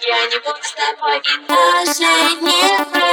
Я не буду с тобой и даже не просить